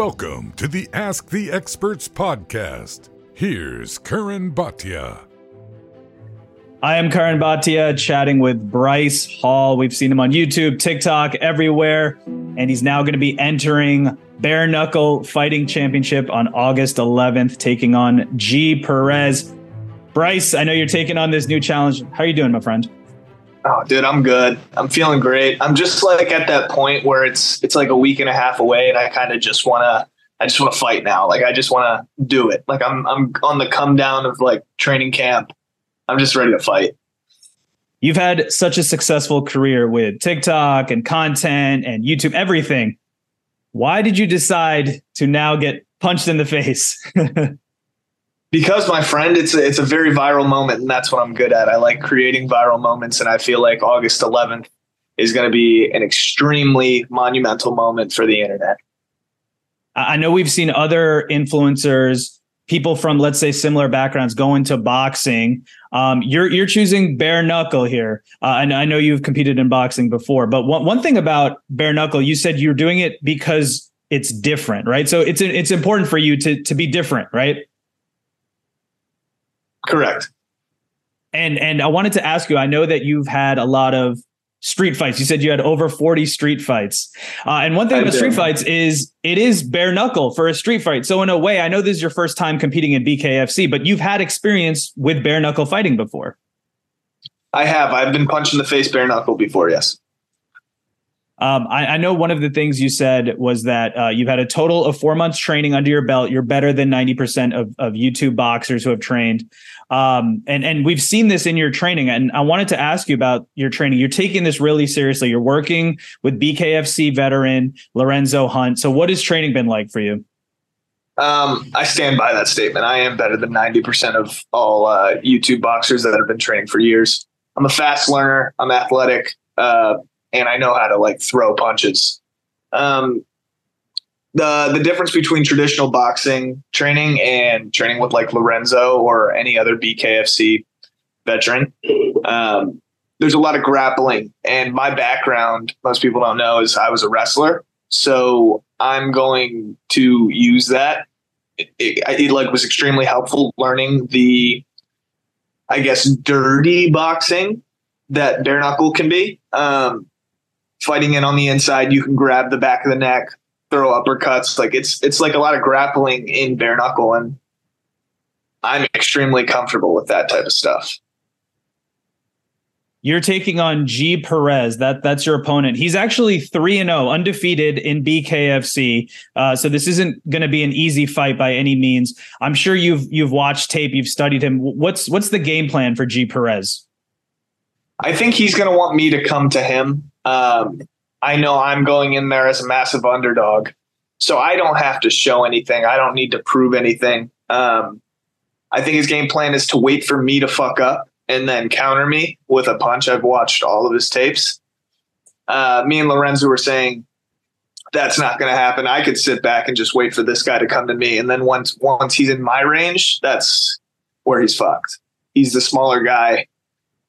Welcome to the Ask the Experts podcast. Here's Curran Bhatia. I am Curran Bhatia chatting with Bryce Hall. We've seen him on YouTube, TikTok, everywhere. And he's now going to be entering Bare Knuckle Fighting Championship on August 11th, taking on Gee Perez. Bryce, I know you're taking on this new challenge. How are you doing, my friend? Oh, dude, I'm good. I'm feeling great. I'm just like at that point where it's it's like a week and a half away, and I kind of just want to. I just want to fight now. Like I just want to do it. Like I'm I'm on the come down of like training camp. I'm just ready to fight. You've had such a successful career with TikTok and content and YouTube, everything. Why did you decide to now get punched in the face? because my friend it's a, it's a very viral moment and that's what i'm good at. I like creating viral moments and i feel like august 11th is going to be an extremely monumental moment for the internet. I know we've seen other influencers people from let's say similar backgrounds go into boxing. Um, you're you're choosing bare knuckle here. Uh, and i know you've competed in boxing before but one, one thing about bare knuckle you said you're doing it because it's different right? So it's it's important for you to to be different right Correct. And and I wanted to ask you. I know that you've had a lot of street fights. You said you had over forty street fights. Uh, and one thing I about did. street fights is it is bare knuckle for a street fight. So in a way, I know this is your first time competing in BKFC, but you've had experience with bare knuckle fighting before. I have. I've been punched in the face bare knuckle before. Yes. Um, I, I, know one of the things you said was that uh, you've had a total of four months training under your belt. You're better than 90% of, of YouTube boxers who have trained. Um, and, and we've seen this in your training. And I wanted to ask you about your training. You're taking this really seriously. You're working with BKFC veteran Lorenzo Hunt. So, what has training been like for you? Um, I stand by that statement. I am better than 90% of all uh, YouTube boxers that have been training for years. I'm a fast learner. I'm athletic. Uh, and I know how to like throw punches. Um, the the difference between traditional boxing training and training with like Lorenzo or any other BKFC veteran, um, there's a lot of grappling. And my background, most people don't know, is I was a wrestler. So I'm going to use that. It, it, it like was extremely helpful learning the, I guess, dirty boxing that bare knuckle can be. Um, fighting in on the inside, you can grab the back of the neck, throw uppercuts. Like it's it's like a lot of grappling in bare knuckle, and I'm extremely comfortable with that type of stuff. You're taking on Gee Perez. That that's your opponent. He's actually three and zero, undefeated in BKFC. Uh, so this isn't going to be an easy fight by any means. I'm sure you've you've watched tape, you've studied him. What's what's the game plan for Gee Perez? I think he's going to want me to come to him um, I know I'm going in there as a massive underdog, so I don't have to show anything. I don't need to prove anything. Um, I think his game plan is to wait for me to fuck up and then counter me with a punch. I've watched all of his tapes. Uh, me and Lorenzo were saying that's not going to happen. I could sit back and just wait for this guy to come to me, and then once once he's in my range, that's where he's fucked. He's the smaller guy.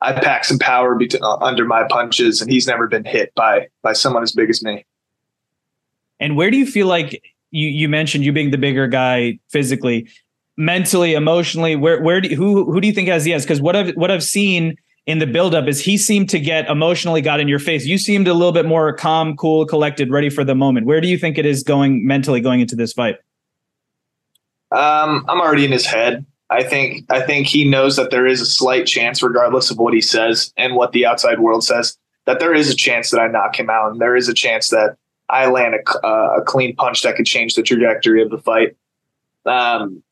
I pack some power be- uh, under my punches, and he's never been hit by by someone as big as me. And where do you feel like you you mentioned you being the bigger guy physically, mentally, emotionally? Where where do you, who who do you think has the edge? Because what I've what I've seen in the buildup is he seemed to get emotionally got in your face. You seemed a little bit more calm, cool, collected, ready for the moment. Where do you think it is going mentally going into this fight? Um, I'm already in his head. I think I think he knows that there is a slight chance, regardless of what he says and what the outside world says, that there is a chance that I knock him out, and there is a chance that I land a, uh, a clean punch that could change the trajectory of the fight. Um,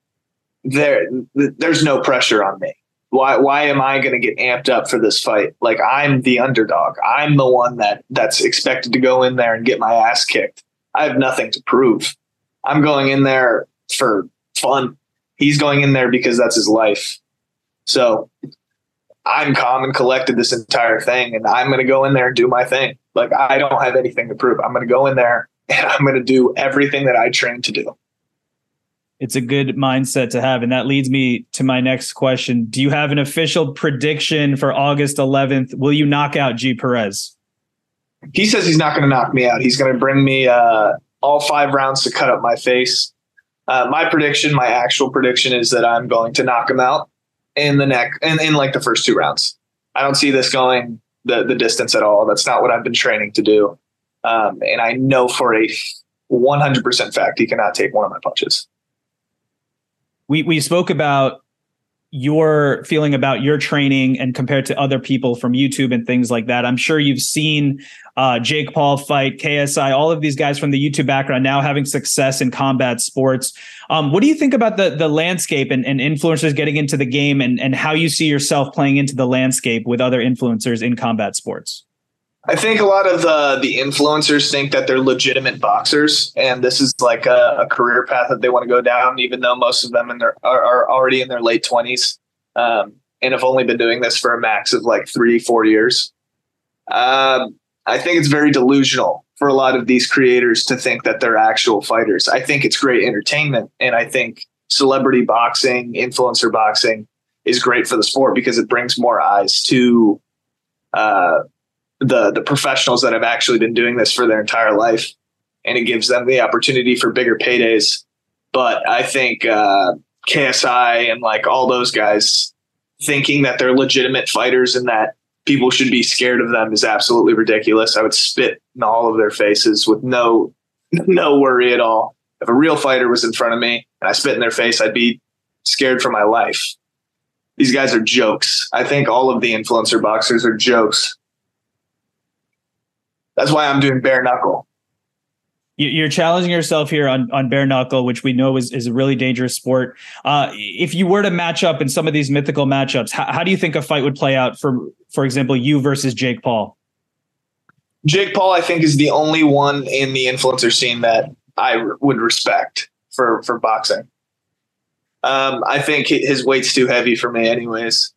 there, there's no pressure on me. Why, why am I going to get amped up for this fight? Like I'm the underdog. I'm the one that that's expected to go in there and get my ass kicked. I have nothing to prove. I'm going in there for fun he's going in there because that's his life. So I'm calm and collected this entire thing, and I'm going to go in there and do my thing. Like I don't have anything to prove. I'm going to go in there and I'm going to do everything that I trained to do. It's a good mindset to have. And that leads me to my next question. Do you have an official prediction for August 11th? Will you knock out Gee Perez? He says he's not going to knock me out. He's going to bring me uh, all five rounds to cut up my face. Uh, my prediction, my actual prediction, is that I'm going to knock him out in the neck and in, in like the first two rounds. I don't see this going the the distance at all. That's not what I've been training to do. Um, and I know for a 100% fact he cannot take one of my punches. We we spoke about your feeling about your training and compared to other people from YouTube and things like that. I'm sure you've seen uh, Jake Paul fight, KSI, all of these guys from the YouTube background now having success in combat sports. Um, what do you think about the the landscape and, and influencers getting into the game and, and how you see yourself playing into the landscape with other influencers in combat sports? I think a lot of the the influencers think that they're legitimate boxers, and this is like a, a career path that they want to go down. Even though most of them in their are, are already in their late twenties, um, and have only been doing this for a max of like three, four years. Um, I think it's very delusional for a lot of these creators to think that they're actual fighters. I think it's great entertainment, and I think celebrity boxing, influencer boxing, is great for the sport because it brings more eyes to. Uh, the the professionals that have actually been doing this for their entire life, and it gives them the opportunity for bigger paydays. But I think uh, KSI and like all those guys thinking that they're legitimate fighters and that people should be scared of them is absolutely ridiculous. I would spit in all of their faces with no no worry at all. If a real fighter was in front of me and I spit in their face, I'd be scared for my life. These guys are jokes. I think all of the influencer boxers are jokes. That's why I'm doing bare knuckle. You're challenging yourself here on, on bare knuckle, which we know is, is a really dangerous sport. Uh, if you were to match up in some of these mythical matchups, how, how do you think a fight would play out for, for example, you versus Jake Paul? Jake Paul, I think, is the only one in the influencer scene that I would respect for for boxing. Um, I think his weight's too heavy for me, anyways.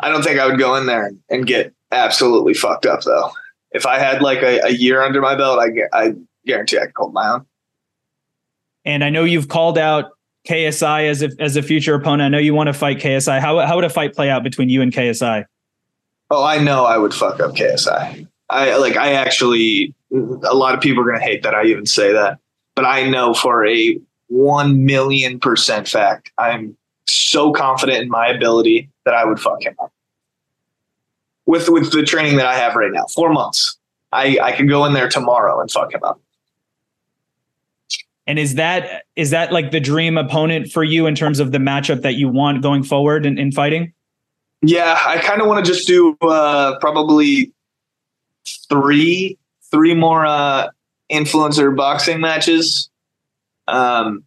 I don't think I would go in there and get absolutely fucked up, though if I had like a, a year under my belt, I, I guarantee I could hold my own. And I know you've called out KSI as a, as a future opponent. I know you want to fight KSI. How, how would a fight play out between you and KSI? Oh, I know I would fuck up KSI. I like, I actually, a lot of people are going to hate that I even say that, but I know for a 1 million percent fact, I'm so confident in my ability that I would fuck him up with with the training that I have right now. Four months. I I can go in there tomorrow and fuck him up. And is that is that like the dream opponent for you in terms of the matchup that you want going forward in, in fighting? Yeah, I kind of want to just do uh, probably three three more uh, influencer boxing matches. Um,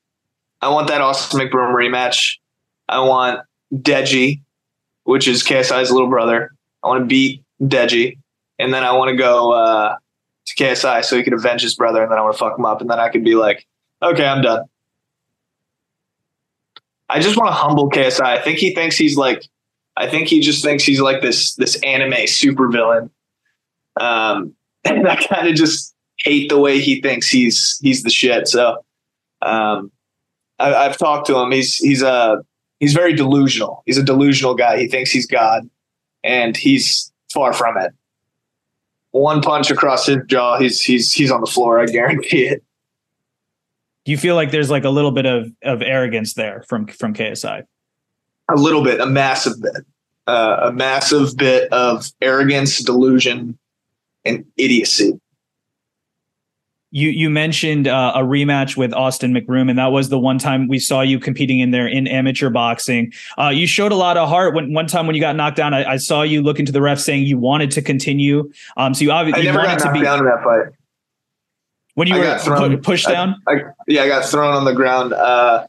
I want that Austin McBroom rematch. I want Deji, which is KSI's little brother. I want to beat Deji, and then I want to go uh, to KSI so he could avenge his brother, and then I want to fuck him up, and then I could be like, okay, I'm done. I just want to humble KSI. I think he thinks he's like, I think he just thinks he's like this this anime supervillain. Um, and I kind of just hate the way he thinks he's he's the shit. So, um, I, I've talked to him. He's he's a he's very delusional. He's a delusional guy. He thinks he's God and he's far from it. One punch across his jaw, he's he's he's on the floor. I guarantee it. You feel like there's like a little bit of of arrogance there from from KSI? A little bit, a massive bit, uh, a massive bit of arrogance, delusion, and idiocy you you mentioned uh, a rematch with Austin McBroom, and that was the one time we saw you competing in there in amateur boxing. Uh, you showed a lot of heart. When one time when you got knocked down, I, I saw you looking to the ref saying you wanted to continue. Um, so you obviously never wanted got to be down in that fight. When you I were thrown, pushed down, I, yeah, I got thrown on the ground. Uh,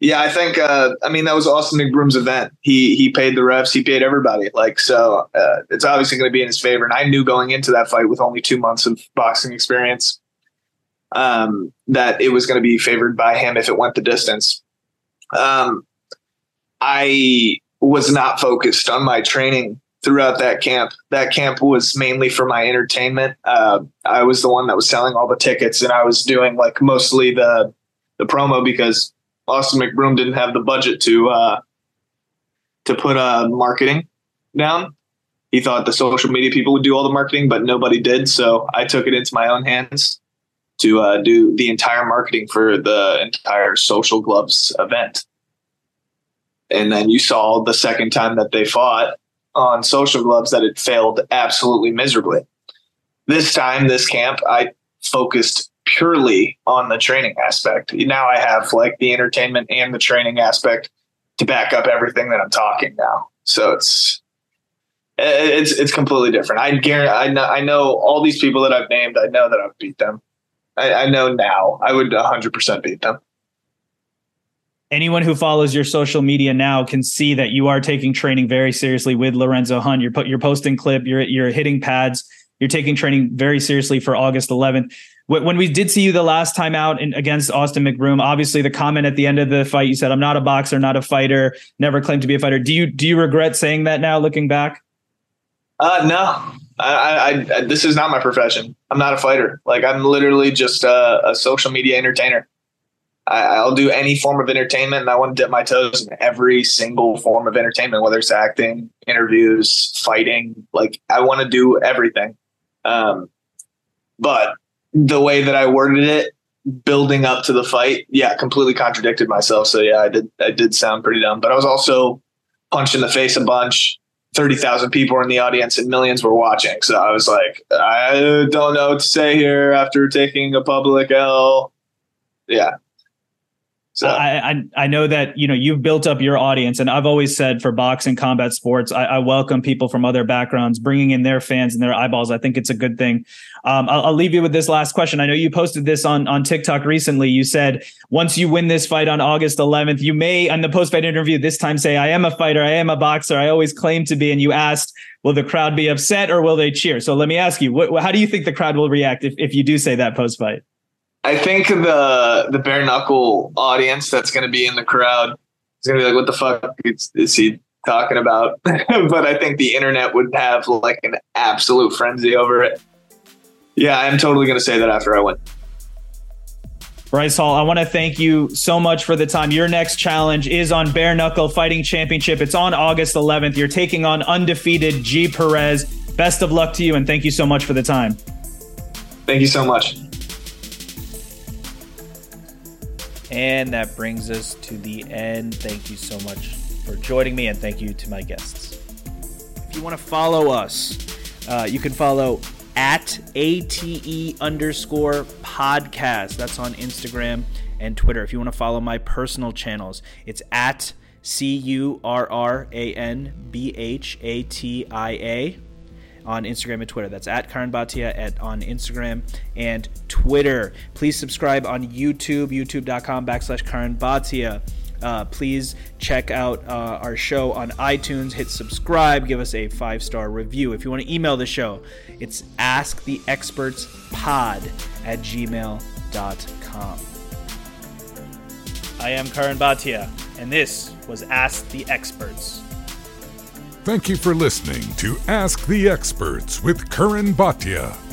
yeah, I think. Uh, I mean, that was Austin McBroom's event. He he paid the refs. He paid everybody. Like so, uh, it's obviously going to be in his favor. And I knew going into that fight with only two months of boxing experience um, that it was going to be favored by him if it went the distance. Um, I was not focused on my training throughout that camp. That camp was mainly for my entertainment. Uh, I was the one that was selling all the tickets, and I was doing like mostly the the promo because Austin McBroom didn't have the budget to uh, to put uh, marketing down. He thought the social media people would do all the marketing, but nobody did. So I took it into my own hands to uh, do the entire marketing for the entire Social Gloves event. And then you saw the second time that they fought on Social Gloves that it failed absolutely miserably. This time, this camp, I focused purely on the training aspect. Now I have like the entertainment and the training aspect to back up everything that I'm talking now. So it's it's it's completely different. I guarantee I know I know all these people that I've named. I know that I've beat them. I, I know now. I would 100 percent beat them. Anyone who follows your social media now can see that you are taking training very seriously with Lorenzo Hunt. You're put you're posting clip. You're you're hitting pads. You're taking training very seriously for August 11th when we did see you the last time out in, against Austin McBroom, obviously the comment at the end of the fight, you said, "I'm not a boxer, not a fighter, never claimed to be a fighter." Do you do you regret saying that now, looking back? Uh, no, I, I, I this is not my profession. I'm not a fighter. Like I'm literally just a, a social media entertainer. I, will do any form of entertainment, and I want to dip my toes in every single form of entertainment, whether it's acting, interviews, fighting. Like I want to do everything. Um, but the way that I worded it, building up to the fight, yeah, completely contradicted myself. So yeah, I did I did sound pretty dumb, but I was also punched in the face a bunch. Thirty thousand people were in the audience and millions were watching. So I was like, I don't know what to say here after taking a public L. Yeah, so I, I, I know that you know you've built up your audience, and I've always said for boxing combat sports, I, I welcome people from other backgrounds, bringing in their fans and their eyeballs. I think it's a good thing. Um, I'll, I'll, leave you with this last question. I know you posted this on on TikTok recently. You said once you win this fight on August 11th, you may on the post fight interview this time say, "I am a fighter. I am a boxer. I always claim to be." And you asked, "Will the crowd be upset or will they cheer?" So let me ask you, what, how do you think the crowd will react if if you do say that post fight? I think the the bare knuckle audience that's going to be in the crowd is going to be like, "What the fuck is, is he talking about?" but I think the internet would have like an absolute frenzy over it. Yeah, I'm totally going to say that after I win. Bryce Hall, I want to thank you so much for the time. Your next challenge is on Bare Knuckle Fighting Championship. It's on August 11th. You're taking on undefeated Gee Perez. Best of luck to you, and thank you so much for the time. Thank you so much. And that brings us to the end. Thank you so much for joining me, and thank you to my guests. If you want to follow us, uh, you can follow at ATE underscore podcast. That's on Instagram and Twitter. If you want to follow my personal channels, it's at C U R R A N B H A T I A on Instagram and Twitter. That's at Curran Bhatia at on Instagram and Twitter. Please subscribe on YouTube, youtube.com backslash Curran Bhatia. Uh, please check out uh, our show on iTunes. Hit subscribe. Give us a five star review. If you want to email the show, it's asktheexpertspod at gmail.com. I am Curran Bhatia, and this was Ask the Experts. Thank you for listening to Ask the Experts with Curran Bhatia.